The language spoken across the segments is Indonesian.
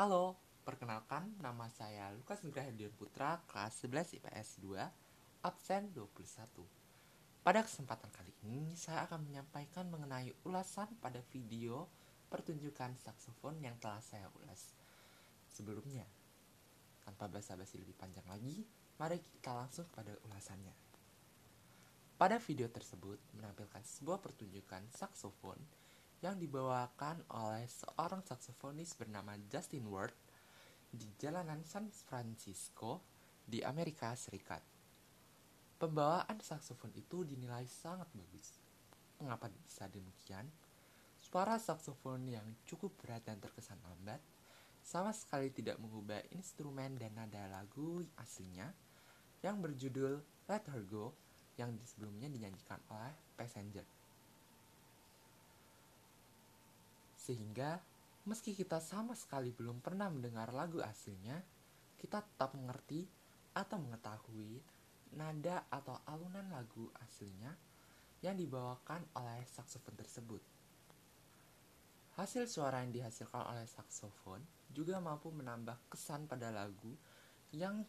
Halo, perkenalkan nama saya Lukas Nugrahadion Putra, kelas 11 IPS 2, absen 21. Pada kesempatan kali ini, saya akan menyampaikan mengenai ulasan pada video pertunjukan saksofon yang telah saya ulas sebelumnya. Tanpa basa-basi lebih panjang lagi, mari kita langsung pada ulasannya. Pada video tersebut menampilkan sebuah pertunjukan saksofon yang dibawakan oleh seorang saksofonis bernama Justin Ward di jalanan San Francisco di Amerika Serikat. Pembawaan saksofon itu dinilai sangat bagus. Mengapa bisa demikian? Suara saksofon yang cukup berat dan terkesan lambat sama sekali tidak mengubah instrumen dan nada lagu aslinya yang berjudul Let Her Go yang sebelumnya dinyanyikan oleh Passenger. Sehingga meski kita sama sekali belum pernah mendengar lagu aslinya, kita tetap mengerti atau mengetahui nada atau alunan lagu aslinya yang dibawakan oleh saksofon tersebut. Hasil suara yang dihasilkan oleh saksofon juga mampu menambah kesan pada lagu yang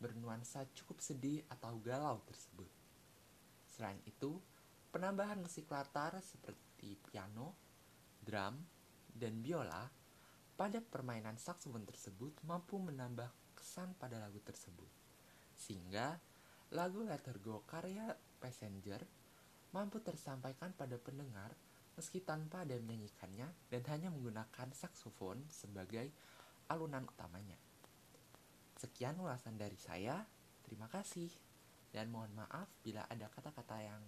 bernuansa cukup sedih atau galau tersebut. Selain itu, penambahan musik latar seperti piano, drum, dan biola pada permainan saksofon tersebut mampu menambah kesan pada lagu tersebut. Sehingga lagu Let Her Go karya Passenger mampu tersampaikan pada pendengar meski tanpa ada menyanyikannya dan hanya menggunakan saksofon sebagai alunan utamanya. Sekian ulasan dari saya. Terima kasih dan mohon maaf bila ada kata-kata yang.